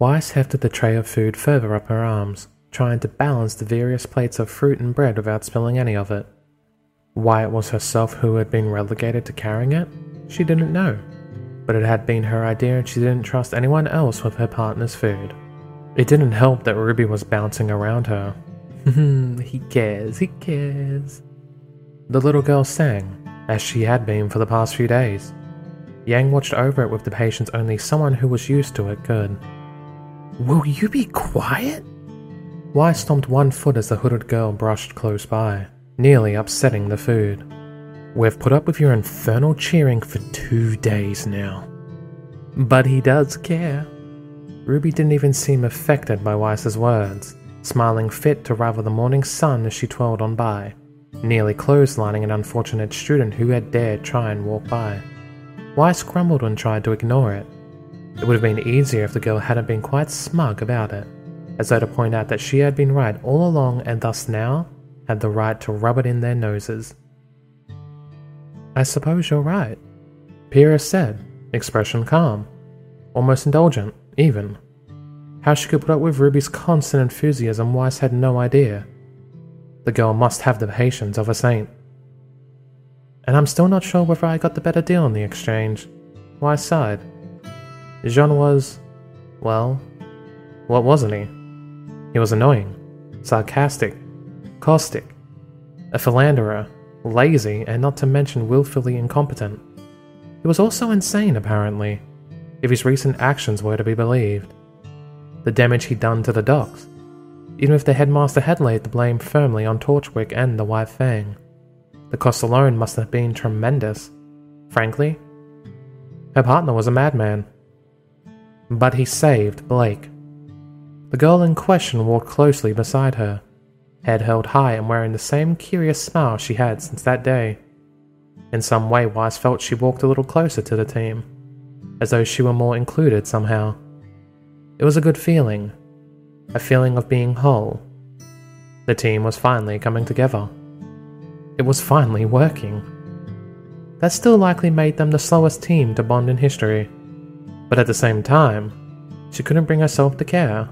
Weiss hefted the tray of food further up her arms, trying to balance the various plates of fruit and bread without spilling any of it. Why it was herself who had been relegated to carrying it, she didn't know, but it had been her idea and she didn't trust anyone else with her partner's food. It didn't help that Ruby was bouncing around her. Hmm, he cares, he cares. The little girl sang, as she had been for the past few days. Yang watched over it with the patience only someone who was used to it could. Will you be quiet? Weiss stomped one foot as the hooded girl brushed close by, nearly upsetting the food. We've put up with your infernal cheering for two days now. But he does care. Ruby didn't even seem affected by Weiss's words, smiling fit to rival the morning sun as she twirled on by, nearly clotheslining an unfortunate student who had dared try and walk by. Weiss grumbled and tried to ignore it. It would have been easier if the girl hadn't been quite smug about it, as though to point out that she had been right all along and thus now had the right to rub it in their noses. I suppose you're right, Pyrrha said, expression calm, almost indulgent, even. How she could put up with Ruby's constant enthusiasm, Weiss had no idea. The girl must have the patience of a saint. And I'm still not sure whether I got the better deal in the exchange. Weiss sighed. Jaune was. well, what wasn't he? He was annoying, sarcastic, caustic, a philanderer, lazy, and not to mention willfully incompetent. He was also insane, apparently, if his recent actions were to be believed. The damage he'd done to the docks, even if the headmaster had laid the blame firmly on Torchwick and the White Fang. The cost alone must have been tremendous. Frankly, her partner was a madman. But he saved Blake. The girl in question walked closely beside her, head held high and wearing the same curious smile she had since that day. In some way, Weiss felt she walked a little closer to the team, as though she were more included somehow. It was a good feeling, a feeling of being whole. The team was finally coming together. It was finally working. That still likely made them the slowest team to bond in history, but at the same time, she couldn't bring herself to care.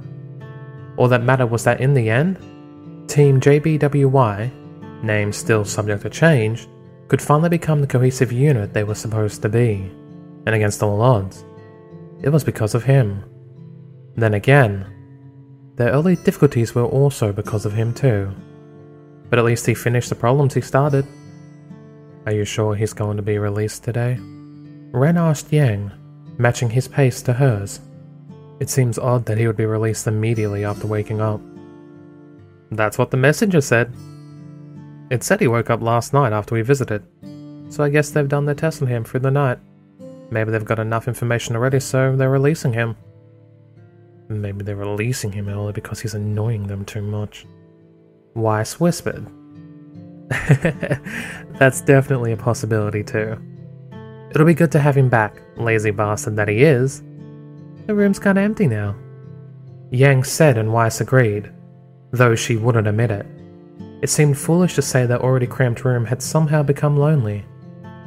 All that mattered was that in the end, Team JBWY, name still subject to change, could finally become the cohesive unit they were supposed to be. And against all odds, it was because of him. Then again, their early difficulties were also because of him too. But at least he finished the problems he started. Are you sure he's going to be released today? Ren asked Yang, matching his pace to hers. It seems odd that he would be released immediately after waking up. That's what the messenger said. It said he woke up last night after we visited, so I guess they've done their test on him through the night. Maybe they've got enough information already, so they're releasing him. Maybe they're releasing him early because he's annoying them too much. Weiss whispered. That's definitely a possibility too. It'll be good to have him back, lazy bastard that he is. The room's kinda empty now. Yang said and Weiss agreed, though she wouldn't admit it. It seemed foolish to say that already cramped room had somehow become lonely.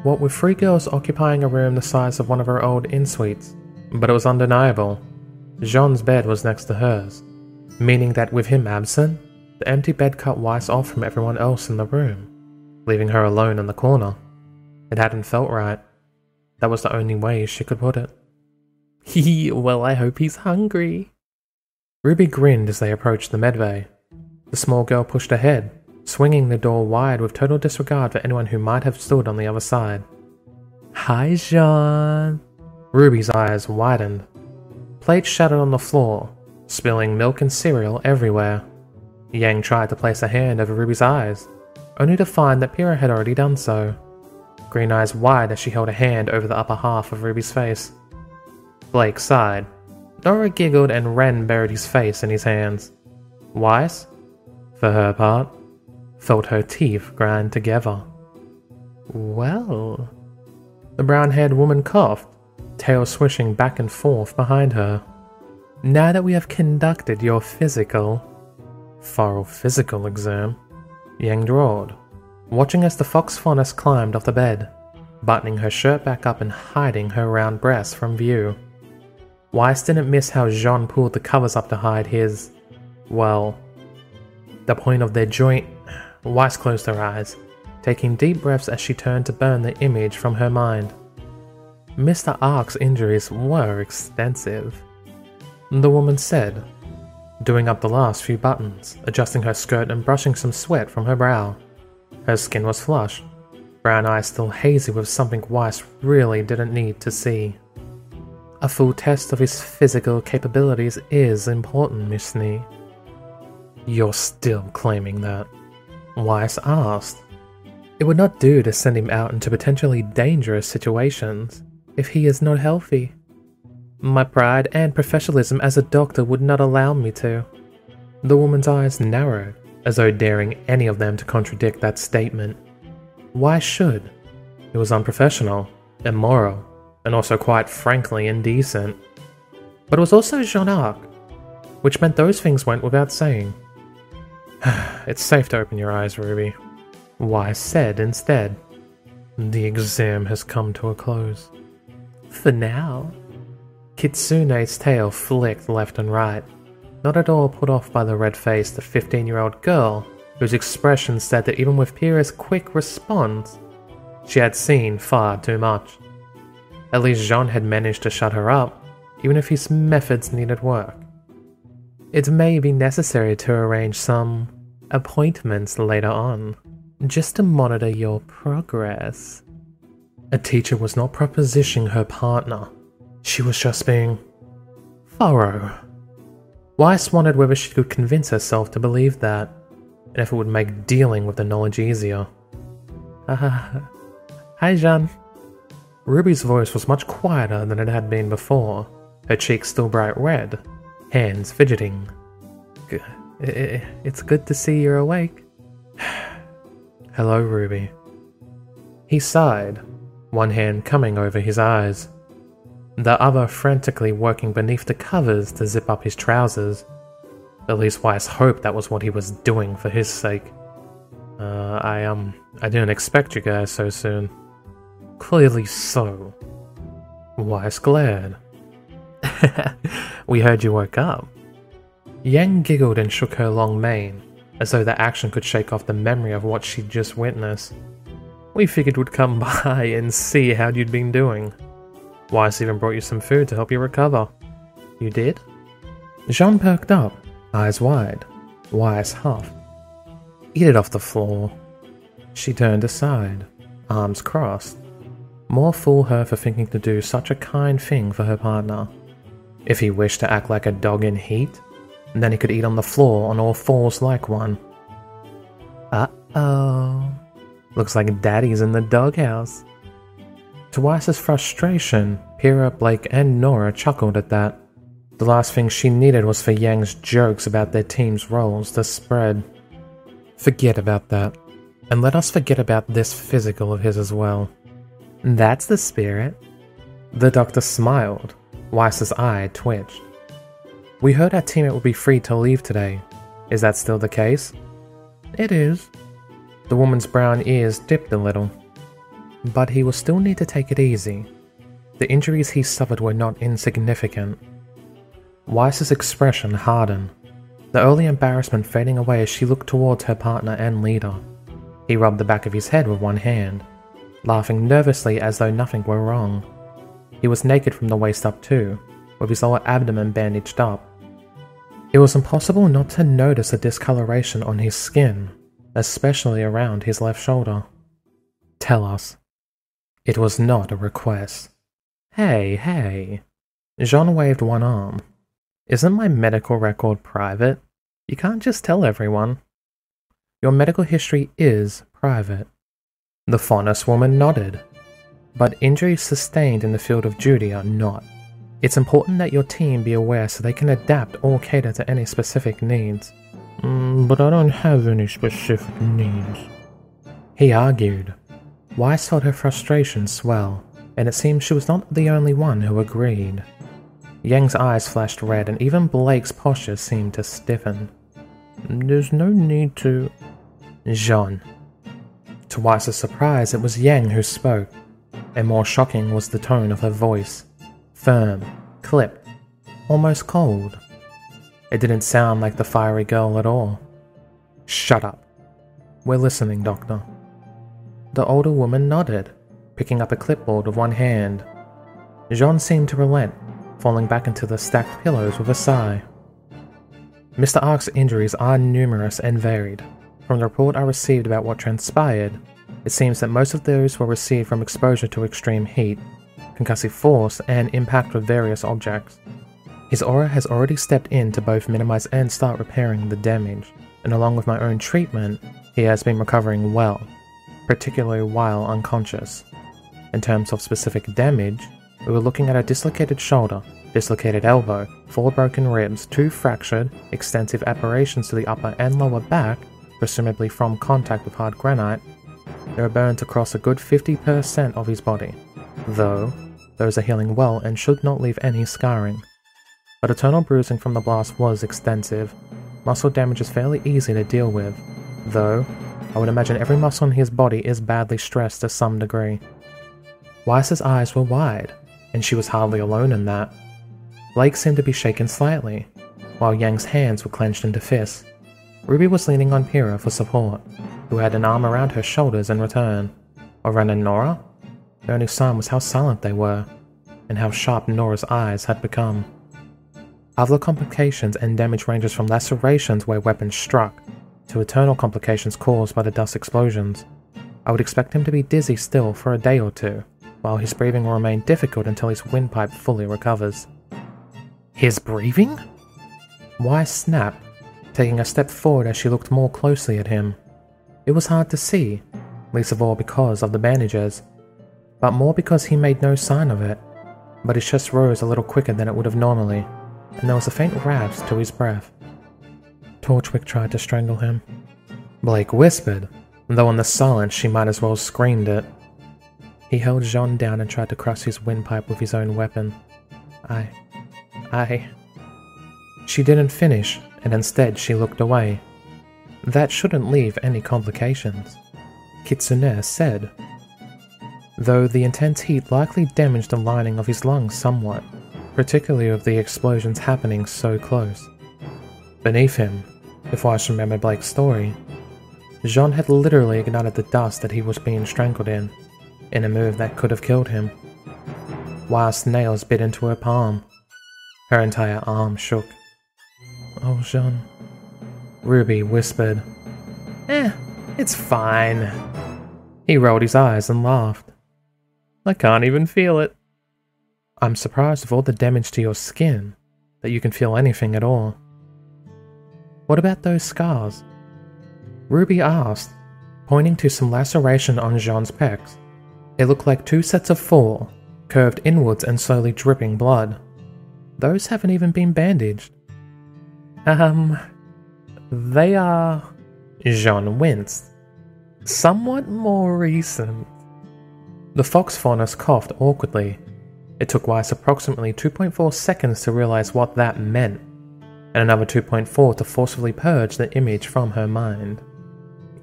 What with three girls occupying a room the size of one of her old inn suites. But it was undeniable. Jaune's bed was next to hers, meaning that with him absent, the empty bed cut Weiss off from everyone else in the room, leaving her alone in the corner. It hadn't felt right. That was the only way she could put it. Hee, well, I hope he's hungry. Ruby grinned as they approached the medbay. The small girl pushed ahead, swinging the door wide with total disregard for anyone who might have stood on the other side. Hi, Jaune. Ruby's eyes widened. Plates shattered on the floor, spilling milk and cereal everywhere. Yang tried to place a hand over Ruby's eyes, only to find that Pyrrha had already done so. Green eyes wide as she held a hand over the upper half of Ruby's face. Blake sighed. Nora giggled and Ren buried his face in his hands. Weiss, for her part, felt her teeth grind together. Well, the brown haired woman coughed, tail swishing back and forth behind her. Now that we have conducted your physical, thorough physical exam, Yang drawled, watching as the fox fauness climbed off the bed, buttoning her shirt back up and hiding her round breasts from view. Weiss didn't miss how Jaune pulled the covers up to hide his. well, the point of their joint. Weiss closed her eyes, taking deep breaths as she turned to burn the image from her mind. Mr. Arc's injuries were extensive. The woman said, doing up the last few buttons, adjusting her skirt and brushing some sweat from her brow. Her skin was flush, brown eyes still hazy with something Weiss really didn't need to see. A full test of his physical capabilities is important, Miss Schnee. You're still claiming that? Weiss asked. It would not do to send him out into potentially dangerous situations if he is not healthy. My pride and professionalism as a doctor would not allow me to. The woman's eyes narrowed, as though daring any of them to contradict that statement. Weiss should? It was unprofessional, immoral, and also quite frankly indecent. But it was also Jaune Arc, which meant those things went without saying. it's safe to open your eyes, Ruby. Why said instead. The exam has come to a close. For now. Kitsune's tail flicked left and right, not at all put off by the red face the 15 year old girl, whose expression said that even with Pyrrha's quick response, she had seen far too much. At least Jaune had managed to shut her up, even if his methods needed work. It may be necessary to arrange some appointments later on, just to monitor your progress. A teacher was not propositioning her partner, she was just being thorough. Weiss wondered whether she could convince herself to believe that, and if it would make dealing with the knowledge easier. Hi, Jaune. Ruby's voice was much quieter than it had been before, her cheeks still bright red, hands fidgeting. It's good to see you're awake. Hello, Ruby. He sighed, one hand coming over his eyes, the other frantically working beneath the covers to zip up his trousers. At least Weiss hoped that was what he was doing for his sake. Uh, I, um, I didn't expect you guys so soon. Clearly so. Weiss glared. we heard you woke up. Yang giggled and shook her long mane, as though the action could shake off the memory of what she'd just witnessed. We figured we'd come by and see how you'd been doing. Weiss even brought you some food to help you recover. You did? Jaune perked up, eyes wide. Weiss huffed. Eat it off the floor. She turned aside, arms crossed. More fool her for thinking to do such a kind thing for her partner. If he wished to act like a dog in heat, then he could eat on the floor on all fours like one. Uh oh. Looks like Daddy's in the doghouse. To Weiss's frustration, Pyrrha, Blake, and Nora chuckled at that. The last thing she needed was for Yang's jokes about their team's roles to spread. Forget about that, and let us forget about this physical of his as well. That's the spirit. The doctor smiled. Weiss's eye twitched. We heard our teammate will be free to leave today. Is that still the case? It is. The woman's brown ears dipped a little. But he will still need to take it easy. The injuries he suffered were not insignificant. Weiss's expression hardened, the early embarrassment fading away as she looked towards her partner and leader. He rubbed the back of his head with one hand laughing nervously as though nothing were wrong. He was naked from the waist up too, with his lower abdomen bandaged up. It was impossible not to notice a discoloration on his skin, especially around his left shoulder. Tell us. It was not a request. Hey, hey. Jaune waved one arm. Isn't my medical record private? You can't just tell everyone. Your medical history is private. The Faunus woman nodded. But injuries sustained in the field of duty are not. It's important that your team be aware so they can adapt or cater to any specific needs. Mm, but I don't have any specific needs. He argued. Weiss felt her frustration swell, and it seemed she was not the only one who agreed. Yang's eyes flashed red, and even Blake's posture seemed to stiffen. There's no need to. Jaune, to Weiss's surprise, it was Yang who spoke, and more shocking was the tone of her voice firm, clipped, almost cold. It didn't sound like the fiery girl at all. Shut up. We're listening, Doctor. The older woman nodded, picking up a clipboard with one hand. Jaune seemed to relent, falling back into the stacked pillows with a sigh. Mr. Arc's injuries are numerous and varied. From the report I received about what transpired, it seems that most of those were received from exposure to extreme heat, concussive force, and impact with various objects. His aura has already stepped in to both minimize and start repairing the damage, and along with my own treatment, he has been recovering well, particularly while unconscious. In terms of specific damage, we were looking at a dislocated shoulder, dislocated elbow, four broken ribs, two fractured, extensive aberrations to the upper and lower back, presumably from contact with hard granite, there are burns across a good 50% of his body, though those are healing well and should not leave any scarring. But eternal bruising from the blast was extensive. Muscle damage is fairly easy to deal with, though I would imagine every muscle in his body is badly stressed to some degree. Weiss's eyes were wide, and she was hardly alone in that. Blake seemed to be shaken slightly, while Yang's hands were clenched into fists. Ruby was leaning on Pyrrha for support, who had an arm around her shoulders in return. Oren and Nora? The only sign was how silent they were, and how sharp Nora's eyes had become. Other complications and damage ranges from lacerations where weapons struck, to eternal complications caused by the dust explosions. I would expect him to be dizzy still for a day or two, while his breathing will remain difficult until his windpipe fully recovers. His breathing? Weiss snap, taking a step forward as she looked more closely at him. It was hard to see, least of all because of the bandages, but more because he made no sign of it. But his chest rose a little quicker than it would have normally, and there was a faint rasp to his breath. Torchwick tried to strangle him. Blake whispered, though in the silence she might as well have screamed it. He held Jaune down and tried to crush his windpipe with his own weapon. I. I. She didn't finish, and instead she looked away. That shouldn't leave any complications, Kitsune said, though the intense heat likely damaged the lining of his lungs somewhat, particularly with the explosions happening so close. Beneath him, if I should remember Blake's story, Jaune had literally ignited the dust that he was being strangled in, in a move that could have killed him. Whilst nails bit into her palm, her entire arm shook. Oh, Jaune. Ruby whispered, Eh, it's fine. He rolled his eyes and laughed. I can't even feel it. I'm surprised with all the damage to your skin that you can feel anything at all. What about those scars? Ruby asked, pointing to some laceration on Jaune's pecs. It looked like two sets of four, curved inwards and slowly dripping blood. Those haven't even been bandaged. Um, they are. Jaune winced. Somewhat more recent. The fox faunus coughed awkwardly. It took Weiss approximately 2.4 seconds to realize what that meant and another 2.4 to forcefully purge the image from her mind.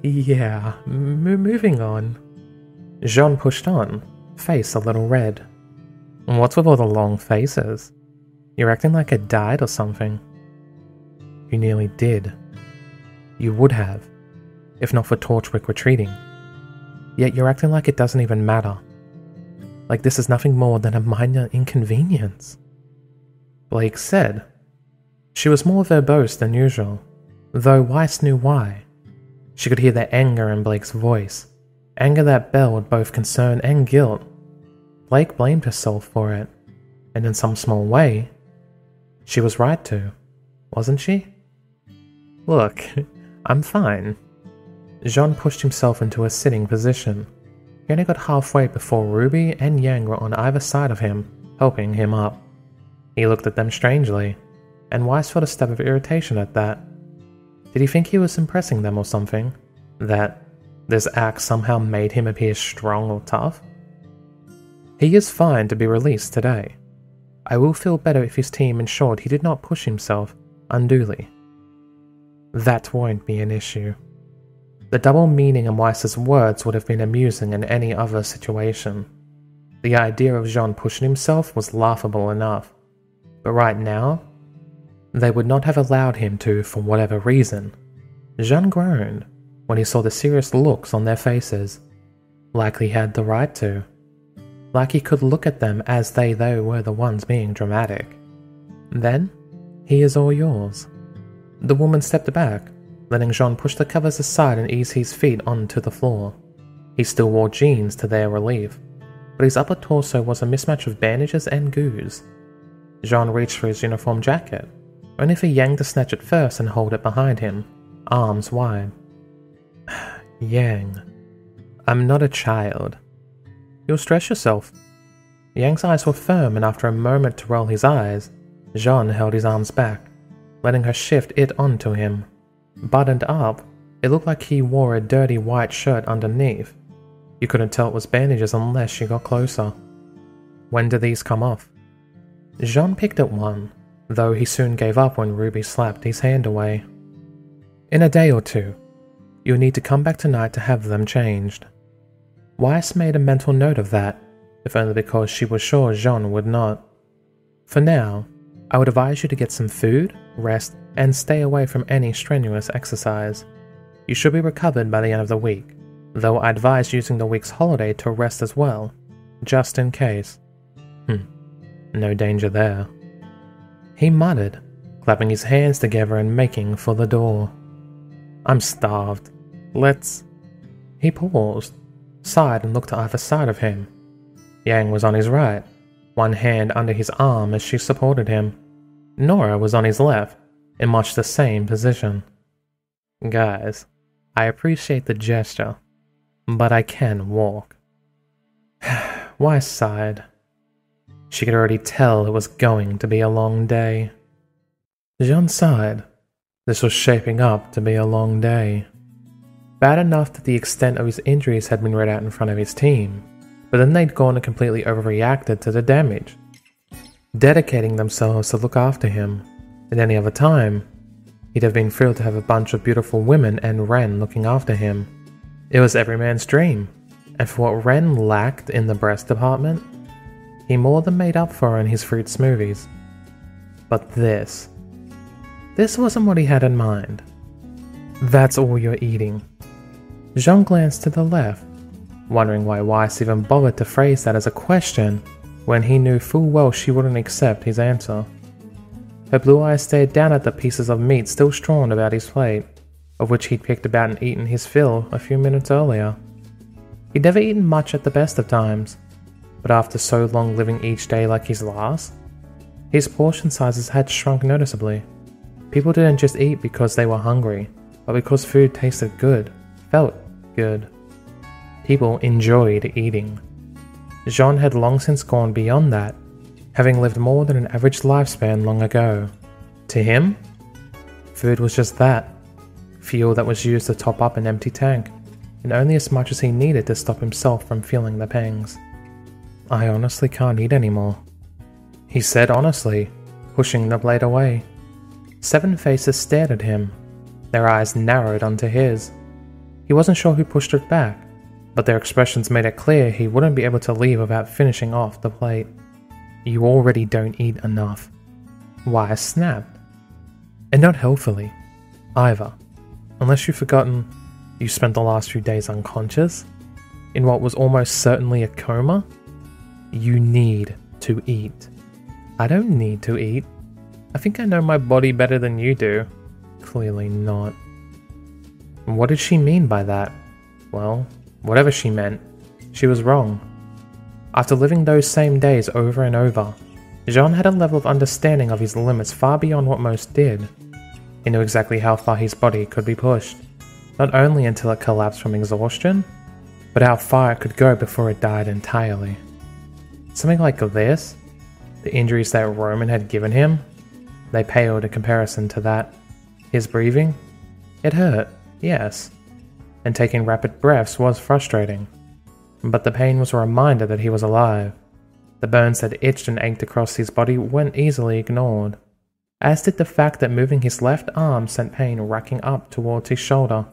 Yeah, m- moving on. Jaune pushed on, face a little red. What's with all the long faces? You're acting like it died or something. You nearly did. You would have, if not for Torchwick retreating. Yet you're acting like it doesn't even matter. Like this is nothing more than a minor inconvenience. Blake said, she was more verbose than usual, though Weiss knew why. She could hear the anger in Blake's voice, anger that bellowed both concern and guilt. Blake blamed herself for it, and in some small way, she was right to, wasn't she? Look, I'm fine. Jaune pushed himself into a sitting position. He only got halfway before Ruby and Yang were on either side of him, helping him up. He looked at them strangely, and Weiss felt a stab of irritation at that. Did he think he was impressing them or something? That this act somehow made him appear strong or tough? He is fine to be released today. I will feel better if his team ensured he did not push himself unduly. That won't be an issue. The double meaning in Weiss's words would have been amusing in any other situation. The idea of Jaune pushing himself was laughable enough, But right now, they would not have allowed him to for whatever reason. Jaune groaned when he saw the serious looks on their faces, like he had the right to. Like he could look at them as they though were the ones being dramatic. Then, he is all yours. The woman stepped back, letting Jaune push the covers aside and ease his feet onto the floor. He still wore jeans to their relief, but his upper torso was a mismatch of bandages and gauze. Jaune reached for his uniform jacket, only for Yang to snatch it first and hold it behind him, arms wide. Yang, I'm not a child. You'll stress yourself. Yang's eyes were firm, and after a moment to roll his eyes, Jaune held his arms back, letting her shift it onto him. Buttoned up, it looked like he wore a dirty white shirt underneath. You couldn't tell it was bandages unless she got closer. When did these come off? Jaune picked at one, though he soon gave up when Ruby slapped his hand away. In a day or two, you'll need to come back tonight to have them changed. Weiss made a mental note of that, if only because she was sure Jaune would not. For now, I would advise you to get some food, rest, and stay away from any strenuous exercise. You should be recovered by the end of the week, though I advise using the week's holiday to rest as well, just in case. Hmm, no danger there. He muttered, clapping his hands together and making for the door. I'm starved. Let's. He paused, sighed, and looked to either side of him. Yang was on his right, one hand under his arm as she supported him. Nora was on his left, in much the same position. Guys, I appreciate the gesture, but I can walk. Weiss sighed. She could already tell it was going to be a long day. Jaune sighed. This was shaping up to be a long day. Bad enough that the extent of his injuries had been read out in front of his team, but then they'd gone and completely overreacted to the damage, dedicating themselves to look after him. At any other time, he'd have been thrilled to have a bunch of beautiful women and Ren looking after him. It was every man's dream, and for what Ren lacked in the breast department, he more than made up for in his fruit smoothies. But this. This wasn't what he had in mind. That's all you're eating. Jaune glanced to the left, wondering why Weiss even bothered to phrase that as a question when he knew full well she wouldn't accept his answer. Her blue eyes stared down at the pieces of meat still strewn about his plate, of which he'd picked about and eaten his fill a few minutes earlier. He'd never eaten much at the best of times, but after so long living each day like his last, his portion sizes had shrunk noticeably. People didn't just eat because they were hungry, but because food tasted good, felt good. People enjoyed eating. Jaune had long since gone beyond that, having lived more than an average lifespan long ago. To him, food was just that fuel that was used to top up an empty tank, and only as much as he needed to stop himself from feeling the pangs. I honestly can't eat anymore. He said honestly, pushing the blade away. Seven faces stared at him, their eyes narrowed onto his. He wasn't sure who pushed it back, but their expressions made it clear he wouldn't be able to leave without finishing off the plate. You already don't eat enough. Weiss snapped. And not healthily, either. Unless you've forgotten you spent the last few days unconscious, in what was almost certainly a coma you need to eat. I don't need to eat. I think I know my body better than you do. Clearly not. What did she mean by that? Well, whatever she meant, she was wrong. After living those same days over and over, Jaune had a level of understanding of his limits far beyond what most did. He knew exactly how far his body could be pushed, not only until it collapsed from exhaustion, but how far it could go before it died entirely. Something like this, the injuries that Roman had given him, they paled in comparison to that. His breathing, it hurt, yes, and taking rapid breaths was frustrating. But the pain was a reminder that he was alive. The burns that itched and ached across his body weren't easily ignored, as did the fact that moving his left arm sent pain racking up towards his shoulder.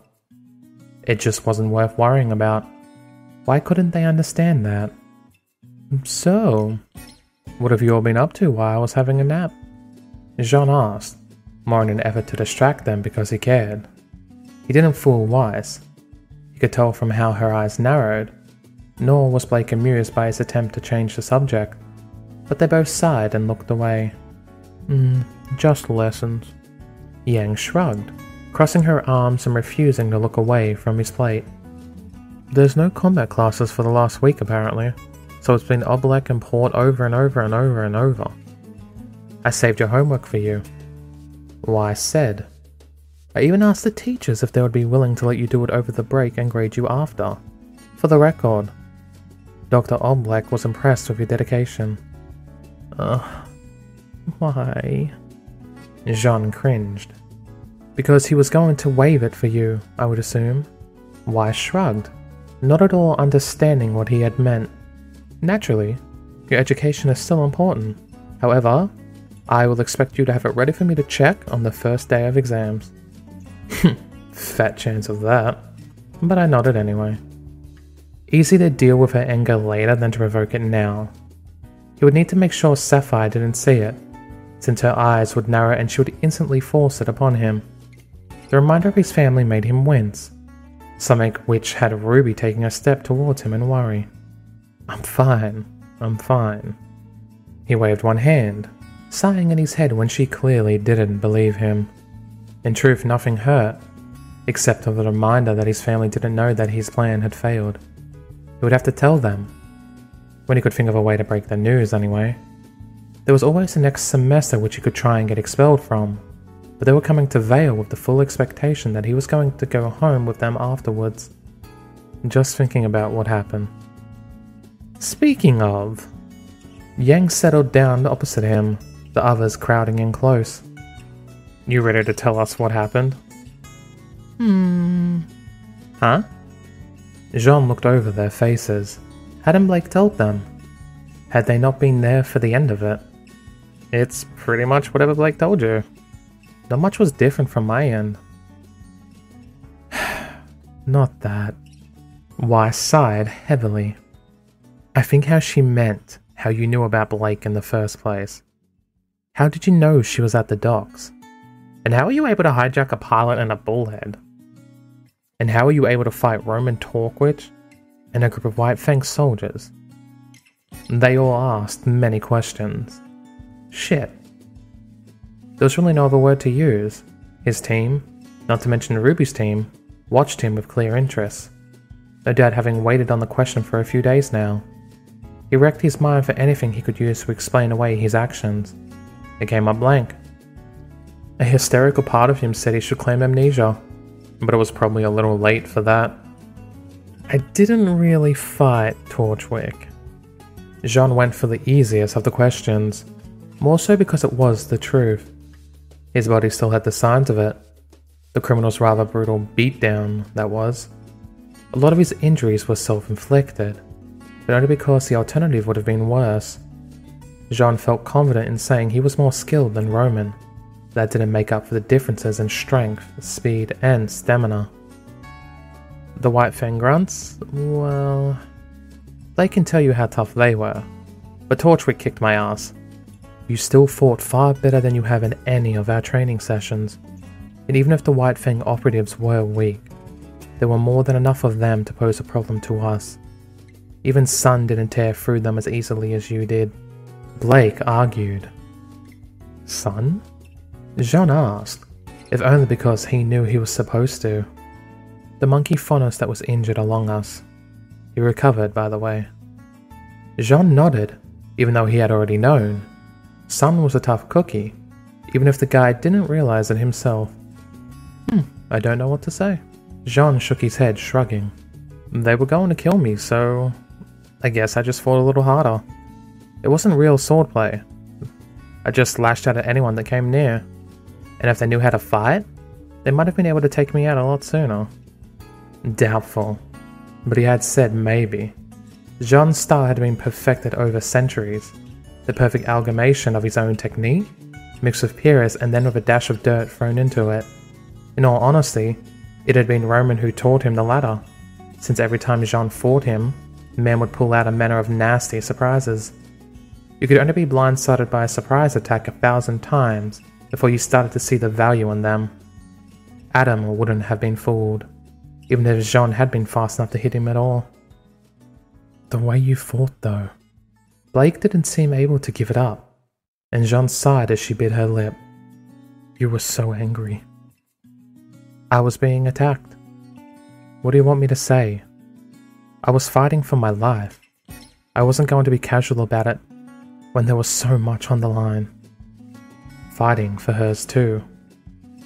It just wasn't worth worrying about. Why couldn't they understand that? So, what have you all been up to while I was having a nap? Jaune asked, more in an effort to distract them because he cared. He didn't fool Weiss. He could tell from how her eyes narrowed, nor was Blake amused by his attempt to change the subject, but they both sighed and looked away. Hmm, just lessons. Yang shrugged, crossing her arms and refusing to look away from his plate. There's no combat classes for the last week, apparently, so it's been Oobleck and Port over and over and over and over. I saved your homework for you. Weiss said. I even asked the teachers if they would be willing to let you do it over the break and grade you after. For the record, Dr. Oobleck was impressed with your dedication. Ugh. Why? Jaune cringed. Because he was going to waive it for you, I would assume. Weiss shrugged, not at all understanding what he had meant. Naturally, your education is still important. However, I will expect you to have it ready for me to check on the first day of exams. Fat chance of that. But I nodded anyway. Easy to deal with her anger later than to provoke it now. He would need to make sure Sapphire didn't see it, since her eyes would narrow and she would instantly force it upon him. The reminder of his family made him wince, something which had Ruby taking a step towards him in worry. I'm fine, I'm fine. He waved one hand, sighing in his head when she clearly didn't believe him. In truth, nothing hurt, except for the reminder that his family didn't know that his plan had failed. He would have to tell them. When he could think of a way to break the news, anyway. There was always the next semester which he could try and get expelled from, but they were coming to Vale with the full expectation that he was going to go home with them afterwards. Just thinking about what happened. Speaking of, Yang settled down opposite him, the others crowding in close. You ready to tell us what happened? Hmm. Huh? Jaune looked over their faces. Hadn't Blake told them? Had they not been there for the end of it? It's pretty much whatever Blake told you. Not much was different from my end. not that. Weiss sighed heavily. I think how she meant how you knew about Blake in the first place. How did you know she was at the docks? And how were you able to hijack a pilot and a bullhead? And how were you able to fight Roman Torchwick and a group of White Fang soldiers? They all asked many questions. Shit. There was really no other word to use. His team, not to mention Ruby's team, watched him with clear interest. No doubt having waited on the question for a few days now. He racked his mind for anything he could use to explain away his actions. It came up blank. A hysterical part of him said he should claim amnesia, but it was probably a little late for that. I didn't really fight Torchwick. Jaune went for the easiest of the questions, more so because it was the truth. His body still had the signs of it. The criminal's rather brutal beatdown, that was. A lot of his injuries were self inflicted, but only because the alternative would have been worse. Jaune felt confident in saying he was more skilled than Roman. That didn't make up for the differences in strength, speed, and stamina. The White Fang grunts? Well. They can tell you how tough they were. But Torchwick kicked my ass. You still fought far better than you have in any of our training sessions. And even if the White Fang operatives were weak, there were more than enough of them to pose a problem to us. Even Sun didn't tear through them as easily as you did. Blake argued. Sun? Jaune asked, if only because he knew he was supposed to. The monkey Faunus that was injured along us. He recovered, by the way. Jaune nodded, even though he had already known. Sun was a tough cookie, even if the guy didn't realize it himself. Hmm, I don't know what to say. Jaune shook his head, shrugging. They were going to kill me, so I guess I just fought a little harder. It wasn't real swordplay. I just lashed out at anyone that came near. And if they knew how to fight, they might have been able to take me out a lot sooner. Doubtful. But he had said maybe. Jaune's style had been perfected over centuries. The perfect amalgamation of his own technique, mixed with Pyrrha's and then with a dash of dirt thrown into it. In all honesty, it had been Roman who taught him the latter, since every time Jaune fought him, man would pull out a manner of nasty surprises. You could only be blindsided by a surprise attack a thousand times before you started to see the value in them. Adam wouldn't have been fooled, even if Jaune had been fast enough to hit him at all. The way you fought, though. Blake didn't seem able to give it up, and Jaune sighed as she bit her lip. You were so angry. I was being attacked. What do you want me to say? I was fighting for my life. I wasn't going to be casual about it when there was so much on the line. Fighting for hers too,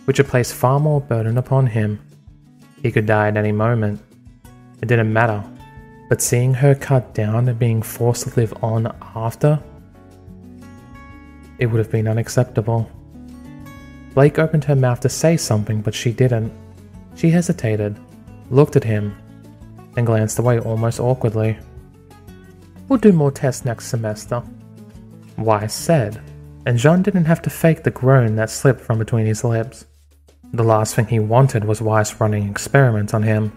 which had placed far more burden upon him. He could die at any moment. It didn't matter. But seeing her cut down and being forced to live on after, it would have been unacceptable. Blake opened her mouth to say something, but she didn't. She hesitated, looked at him, and glanced away almost awkwardly. We'll do more tests next semester. Weiss said, and Jaune didn't have to fake the groan that slipped from between his lips. The last thing he wanted was Weiss running experiments on him,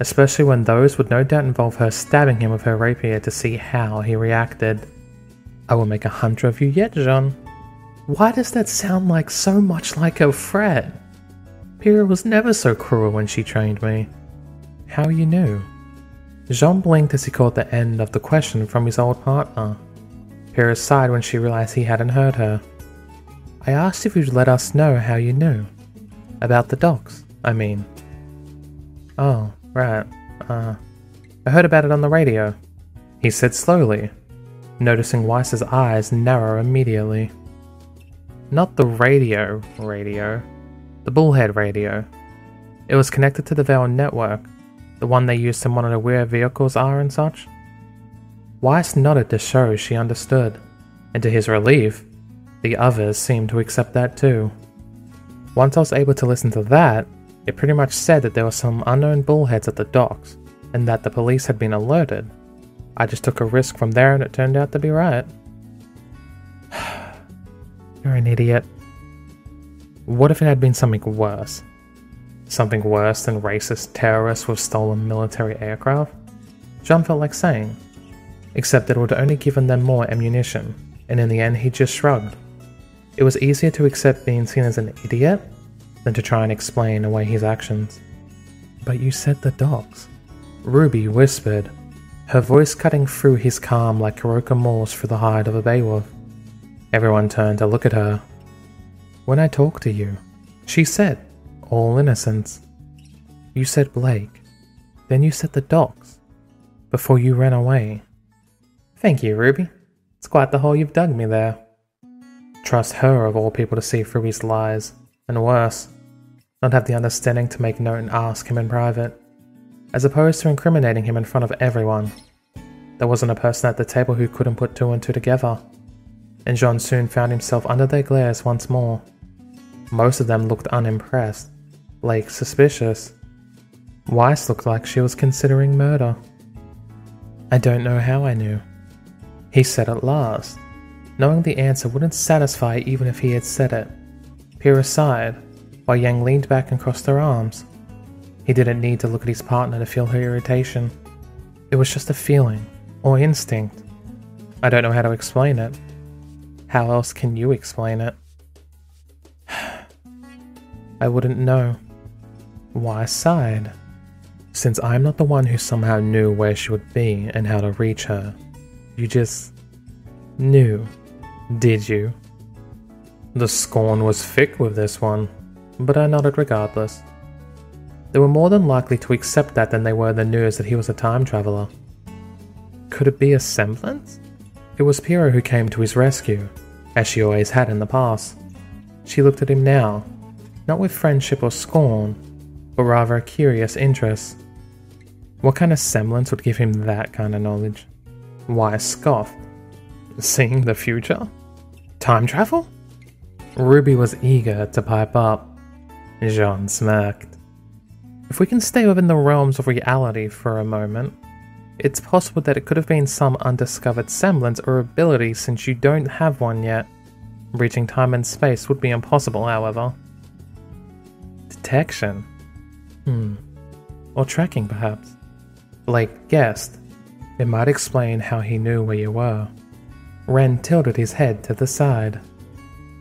especially when those would no doubt involve her stabbing him with her rapier to see how he reacted. I will make a hunter of you yet, Jaune. Why does that sound like so much like a Fred? Pyrrha was never so cruel when she trained me. How you knew? Jaune blinked as he caught the end of the question from his old partner. Pyrrha sighed when she realized he hadn't heard her. I asked if you'd let us know how you knew. About the docks, I mean. Oh, right. Uh, I heard about it on the radio. He said slowly, noticing Weiss's eyes narrow immediately. Not the radio radio, the Bullhead radio. It was connected to the Vale network, the one they use to monitor where vehicles are and such. Weiss nodded to show she understood, and to his relief, the others seemed to accept that too. Once I was able to listen to that, it pretty much said that there were some unknown bullheads at the docks, and that the police had been alerted. I just took a risk from there and it turned out to be right. You're an idiot. What if it had been something worse? Something worse than racist terrorists with stolen military aircraft? Jaune felt like saying. Except that it would only given them more ammunition, and in the end he just shrugged. It was easier to accept being seen as an idiot than to try and explain away his actions. But you said the dogs. Ruby whispered, her voice cutting through his calm like Crocea Mors through the hide of a Beowolf. Everyone turned to look at her. When I talked to you, she said, all innocence. You said Blake. Then you said the dogs. Before you ran away. Thank you, Ruby. It's quite the hole you've dug me there. Trust her of all people to see his lies, and worse, not have the understanding to make note and ask him in private, as opposed to incriminating him in front of everyone. There wasn't a person at the table who couldn't put two and two together and Jaune soon found himself under their glares once more. Most of them looked unimpressed, Blake suspicious. Weiss looked like she was considering murder. I don't know how I knew. He said at last, knowing the answer wouldn't satisfy even if he had said it. Pyrrha sighed, while Yang leaned back and crossed her arms. He didn't need to look at his partner to feel her irritation. It was just a feeling, or instinct. I don't know how to explain it. How else can you explain it? I wouldn't know. Weiss sighed? Since I'm not the one who somehow knew where she would be and how to reach her, you just knew, did you? The scorn was thick with this one, but I nodded regardless. They were more than likely to accept that than they were the news that he was a time traveler. Could it be a semblance? It was Pyrrha who came to his rescue, as she always had in the past. She looked at him now, not with friendship or scorn, but rather curious interest. What kind of semblance would give him that kind of knowledge? Weiss scoff? Seeing the future? Time travel? Ruby was eager to pipe up. Jaune smirked. If we can stay within the realms of reality for a moment, it's possible that it could have been some undiscovered semblance or ability since you don't have one yet. Reaching time and space would be impossible, however. Detection? Hmm. Or tracking, perhaps. Blake guessed. It might explain how he knew where you were. Ren tilted his head to the side.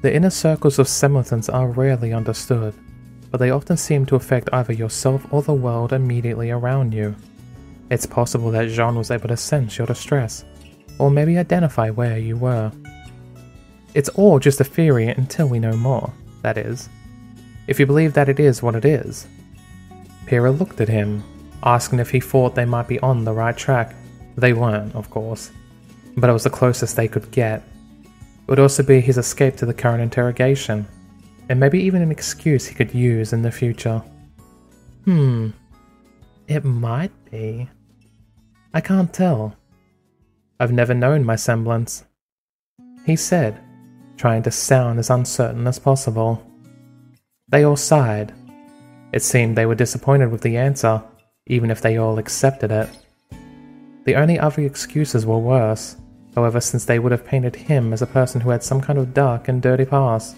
The inner circles of semblance are rarely understood, but they often seem to affect either yourself or the world immediately around you. It's possible that Jaune was able to sense your distress, or maybe identify where you were. It's all just a theory until we know more, that is. If you believe that it is what it is. Pyrrha looked at him, asking if he thought they might be on the right track. They weren't, of course, but it was the closest they could get It would also be his escape to the current interrogation, and maybe even an excuse he could use in the future. Hmm, it might be. I can't tell. I've never known my semblance. He said, trying to sound as uncertain as possible. They all sighed. It seemed they were disappointed with the answer, even if they all accepted it. The only other excuses were worse. However, since they would have painted him as a person who had some kind of dark and dirty past,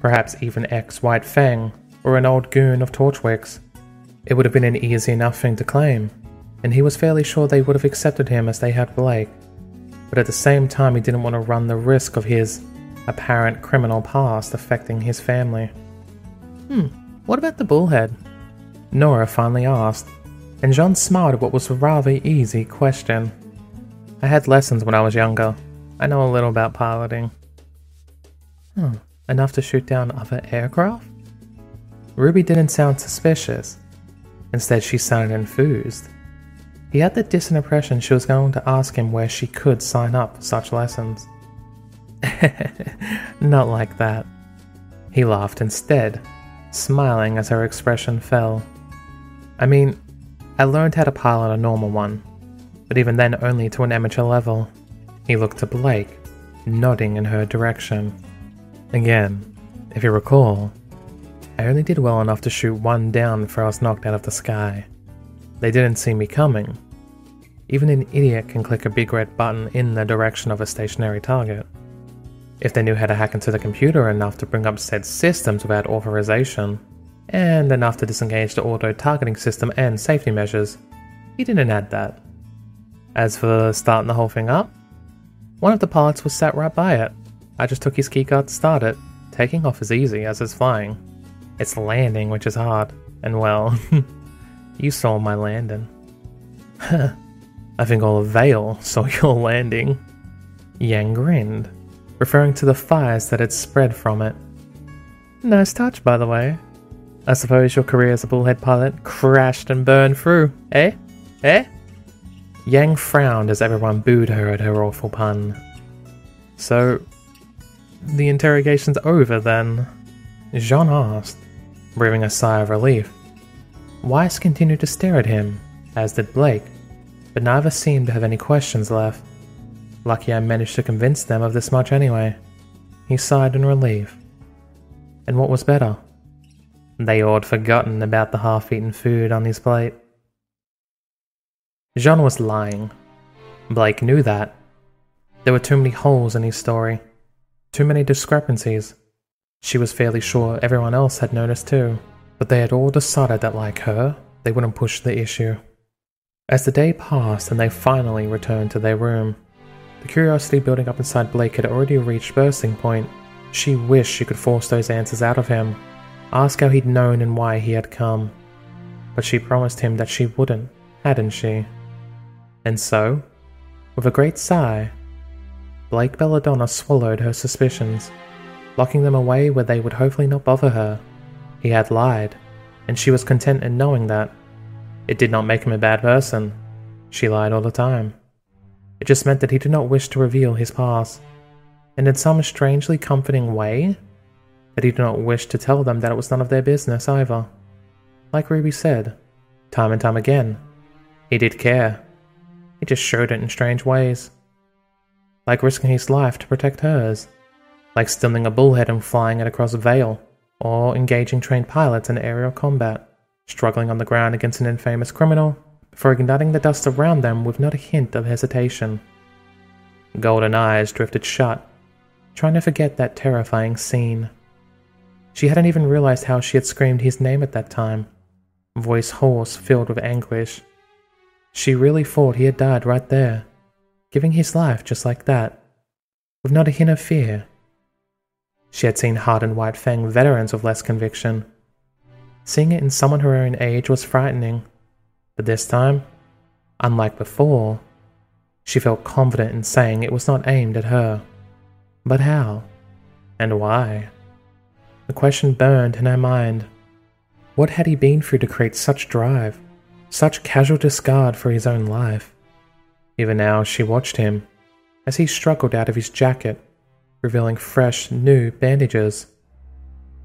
perhaps even ex White Fang or an old goon of Torchwick's, it would have been an easy enough thing to claim, and he was fairly sure they would have accepted him as they had Blake. But at the same time, he didn't want to run the risk of his apparent criminal past affecting his family. Hmm, what about the bullhead? Nora finally asked, and Jaune smiled at what was a rather easy question. I had lessons when I was younger. I know a little about piloting. Hmm, enough to shoot down other aircraft? Ruby didn't sound suspicious. Instead, she sounded enthused. He had the distant impression she was going to ask him where she could sign up for such lessons. Not like that. He laughed instead, smiling as her expression fell. I mean, I learned how to pilot a normal one, but even then only to an amateur level. He looked to Blake, nodding in her direction. Again, if you recall, I only did well enough to shoot one down before I was knocked out of the sky. They didn't see me coming. Even an idiot can click a big red button in the direction of a stationary target. If they knew how to hack into the computer enough to bring up said systems without authorization, and enough to disengage the auto targeting system and safety measures, he didn't add that. As for starting the whole thing up, one of the pilots was sat right by it. I just took his keycard to start it. Taking off is easy, as is flying. It's landing which is hard, and well, you saw my landing. I think all of Vale saw your landing. Yang grinned, referring to the fires that had spread from it. Nice touch, by the way. I suppose your career as a bullhead pilot crashed and burned through, eh? Eh? Yang frowned as everyone booed her at her awful pun. So, the interrogation's over then? Jaune asked, breathing a sigh of relief. Weiss continued to stare at him, as did Blake, but neither seemed to have any questions left. Lucky I managed to convince them of this much anyway. He sighed in relief. And what was better? They all had forgotten about the half eaten food on his plate. Jaune was lying. Blake knew that. There were too many holes in his story, too many discrepancies. She was fairly sure everyone else had noticed too, but they had all decided that, like her, they wouldn't push the issue. As the day passed and they finally returned to their room, the curiosity building up inside Blake had already reached bursting point. She wished she could force those answers out of him, ask how he'd known and why he had come. But she promised him that she wouldn't, hadn't she? And so, with a great sigh, Blake Belladonna swallowed her suspicions, locking them away where they would hopefully not bother her. He had lied, and she was content in knowing that. It did not make him a bad person. She lied all the time. It just meant that he did not wish to reveal his past, and in some strangely comforting way, that he did not wish to tell them that it was none of their business either. Like Ruby said, time and time again, he did care. He just showed it in strange ways. Like risking his life to protect hers. Like stealing a bullhead and flying it across a Vale. Or engaging trained pilots in aerial combat. Struggling on the ground against an infamous criminal before igniting the dust around them with not a hint of hesitation. Golden eyes drifted shut, trying to forget that terrifying scene. She hadn't even realized how she had screamed his name at that time, voice hoarse, filled with anguish. She really thought he had died right there, giving his life just like that, with not a hint of fear. She had seen hardened White Fang veterans with less conviction. Seeing it in someone her own age was frightening, but this time, unlike before, she felt confident in saying it was not aimed at her. But how? And why? The question burned in her mind. What had he been through to create such drive, such casual discard for his own life? Even now, she watched him as he struggled out of his jacket revealing fresh, new bandages.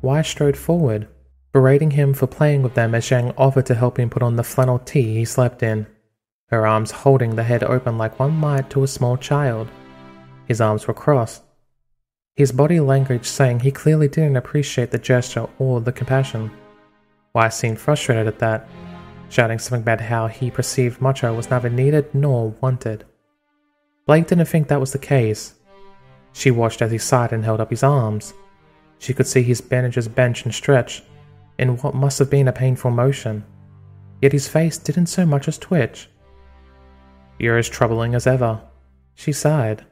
Weiss strode forward, berating him for playing with them as Yang offered to help him put on the flannel tee he slept in, her arms holding the head open like one might to a small child. His arms were crossed. His body language saying he clearly didn't appreciate the gesture or the compassion. Weiss seemed frustrated at that, shouting something about how he perceived Macho was neither needed nor wanted. Blake didn't think that was the case, she watched as he sighed and held up his arms. She could see his bandages bench and stretch in what must have been a painful motion, yet his face didn't so much as twitch. You're as troubling as ever, she sighed.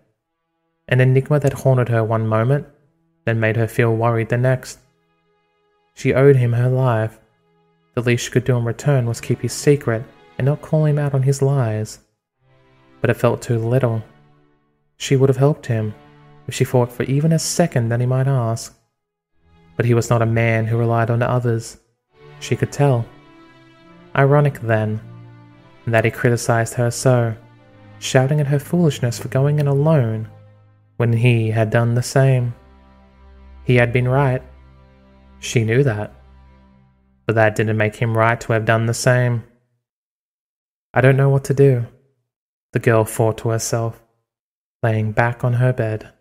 An enigma that haunted her one moment, then made her feel worried the next. She owed him her life. The least she could do in return was keep his secret and not call him out on his lies. But it felt too little. She would have helped him if she thought for even a second that he might ask. But he was not a man who relied on others. She could tell. Ironic, then, that he criticized her so, shouting at her foolishness for going in alone when he had done the same. He had been right. She knew that. But that didn't make him right to have done the same. I don't know what to do, the girl thought to herself, laying back on her bed.